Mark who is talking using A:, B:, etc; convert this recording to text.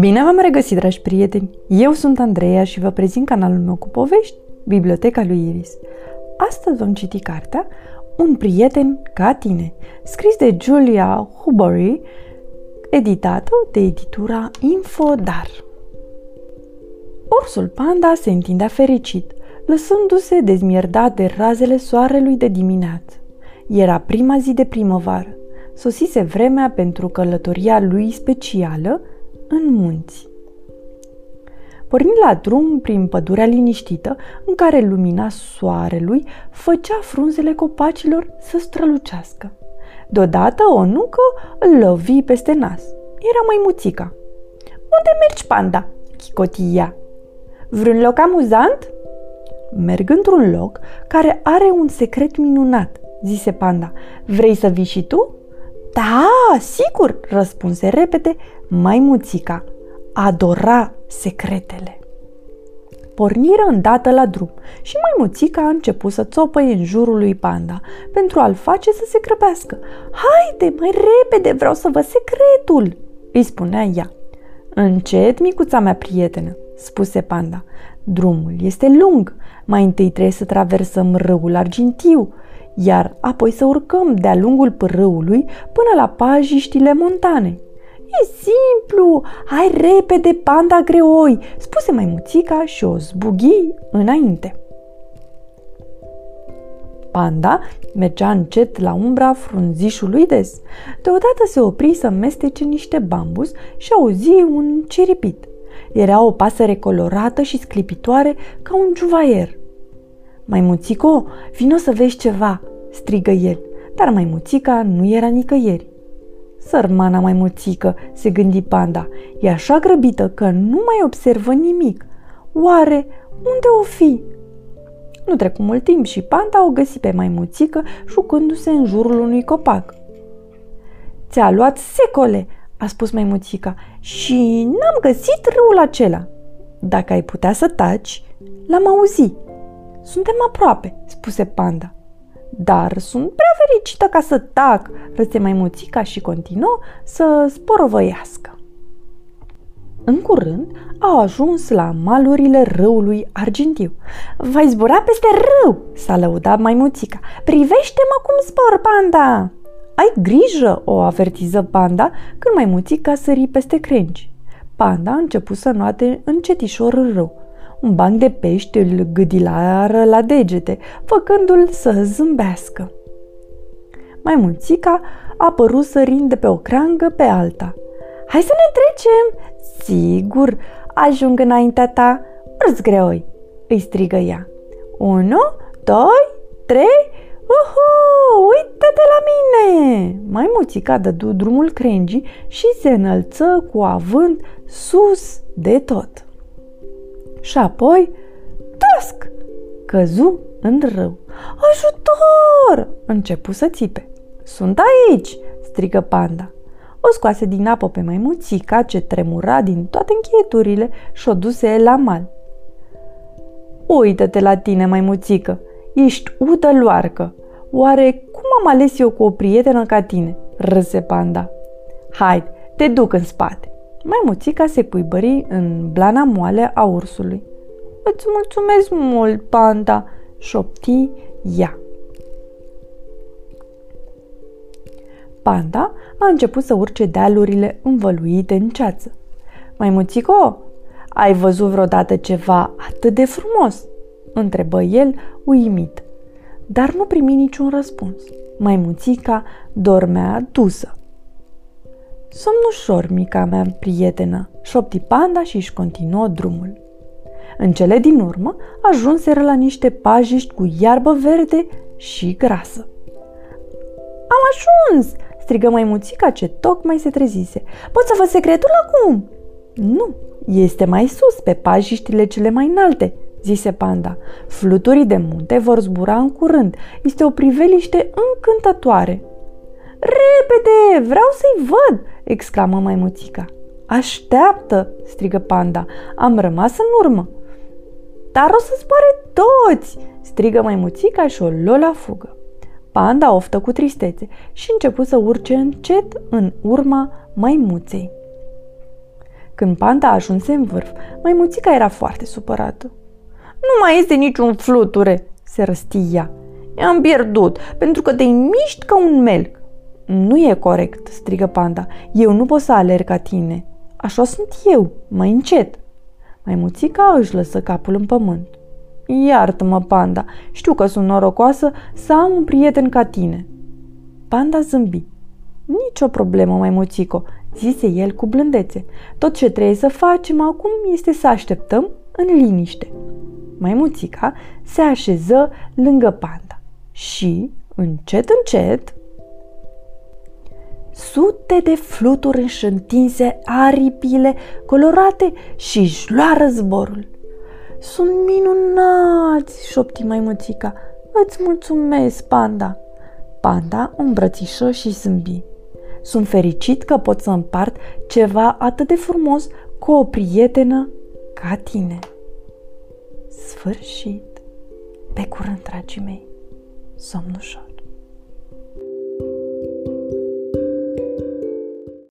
A: Bine v-am regăsit, dragi prieteni! Eu sunt Andreea și vă prezint canalul meu cu povești, Biblioteca lui Iris. Astăzi vom citi cartea Un prieten ca tine, scris de Julia Hubery, editată de editura Infodar. Ursul panda se întindea fericit, lăsându-se dezmierdat de razele soarelui de dimineață. Era prima zi de primăvară. Sosise vremea pentru călătoria lui specială în munți. Pornind la drum prin pădurea liniștită, în care lumina soarelui făcea frunzele copacilor să strălucească. Deodată o nucă îl lovi peste nas. Era măimuțica. Unde mergi, panda?" chicotia. Vreun loc amuzant?" Merg într-un loc care are un secret minunat, zise panda. Vrei să vii și tu? Da, sigur, răspunse repede maimuțica. Adora secretele. Porniră îndată la drum și maimuțica a început să țopăie în jurul lui panda pentru a-l face să se crăpească. Haide, mai repede, vreau să văd secretul, îi spunea ea. Încet, micuța mea prietenă, spuse panda. Drumul este lung. Mai întâi trebuie să traversăm râul argintiu, iar apoi să urcăm de-a lungul pârâului până la pajiștile montane. E simplu, hai repede, panda greoi, spuse maimuțica și o zbughi înainte. Panda mergea încet la umbra frunzișului des. Deodată se opri să mestece niște bambus și auzi un ciripit. Era o pasăre colorată și sclipitoare ca un juvaier. Maimuțico, vino să vezi ceva, strigă el, dar maimuțica nu era nicăieri. Sărmana maimuțică, se gândi panda, e așa grăbită că nu mai observă nimic. Oare unde o fi? Nu trecu mult timp și panda o găsi pe maimuțică jucându-se în jurul unui copac. Ți-a luat secole, a spus maimuțica, și n-am găsit râul acela. Dacă ai putea să taci, l-am auzit. Suntem aproape, spuse panda. Dar sunt prea fericită ca să tac, rățe maimuțica și continuă să sporovăiască. În curând au ajuns la malurile râului Argintiu. Vai zbura peste râu, s-a lăudat maimuțica. Privește-mă cum spor, panda! Ai grijă, o avertiză panda când maimuțica sări peste crengi. Panda a început să noate încetișor în râu. Un banc de pești îl gâdilară la degete, făcându-l să zâmbească. Maimuțica a părut sărind de pe o creangă pe alta. Hai să ne trecem! Sigur, ajung înaintea ta, urți greoi, îi strigă ea. Unu, doi, trei, uhu, uită-te la mine! Maimuțica dădu drumul crengii și se înălță cu avânt sus de tot și apoi, tasc, căzu în râu. Ajutor! Începu să țipe. Sunt aici, strigă panda. O scoase din apă pe maimuțica ce tremura din toate încheieturile și o duse la mal. Uită-te la tine, maimuțică, ești udă loarcă. Oare cum am ales eu cu o prietenă ca tine? Râse panda. Haide, te duc în spate. Maimuțica se cuibări în blana moale a ursului. Îți mulțumesc mult, panda, șopti ea. Panda a început să urce dealurile învăluite în ceață. Maimuțico, ai văzut vreodată ceva atât de frumos? întrebă el, uimit. Dar nu primi niciun răspuns. Maimuțica dormea dusă. Somn ușor, mica mea prietenă, șopti panda și își continuă drumul. În cele din urmă, ajunseră la niște pajiști cu iarbă verde și grasă. Am ajuns!" strigă maimuțica ce tocmai se trezise. Pot să văd secretul acum?" Nu, este mai sus, pe pajiștile cele mai înalte," zise panda. Fluturii de munte vor zbura în curând. Este o priveliște încântătoare. Repede, vreau să-i văd!" Exclamă maimuțica. Așteaptă!" strigă panda. Am rămas în urmă. Dar o să zboare toți!" strigă maimuțica și o luă la fugă. Panda oftă cu tristețe și început să urce încet în urma maimuței. Când panda ajunse în vârf, maimuțica era foarte supărată. Nu mai este niciun fluture, se răstia. I-am pierdut, pentru că te miști ca un melc. Nu e corect, strigă panda. Eu nu pot să alerg ca tine. Așa sunt eu, mai încet. Maimuțica își lăsă capul în pământ. Iartă-mă, panda, știu că sunt norocoasă să am un prieten ca tine. Panda zâmbi. Nici o problemă, maimuțico, zise el cu blândețe. Tot ce trebuie să facem acum este să așteptăm în liniște. Maimuțica se așeză lângă panda și, încet, încet, sute de fluturi își înștinse aripile colorate și își luară zborul. Sunt minunați, șopti maimuțica. Îți mulțumesc, panda. Panda îmbrățișă și zâmbi. Sunt fericit că pot să împart ceva atât de frumos cu o prietenă ca tine. Sfârșit. Pe curând, dragii mei, somn ușor.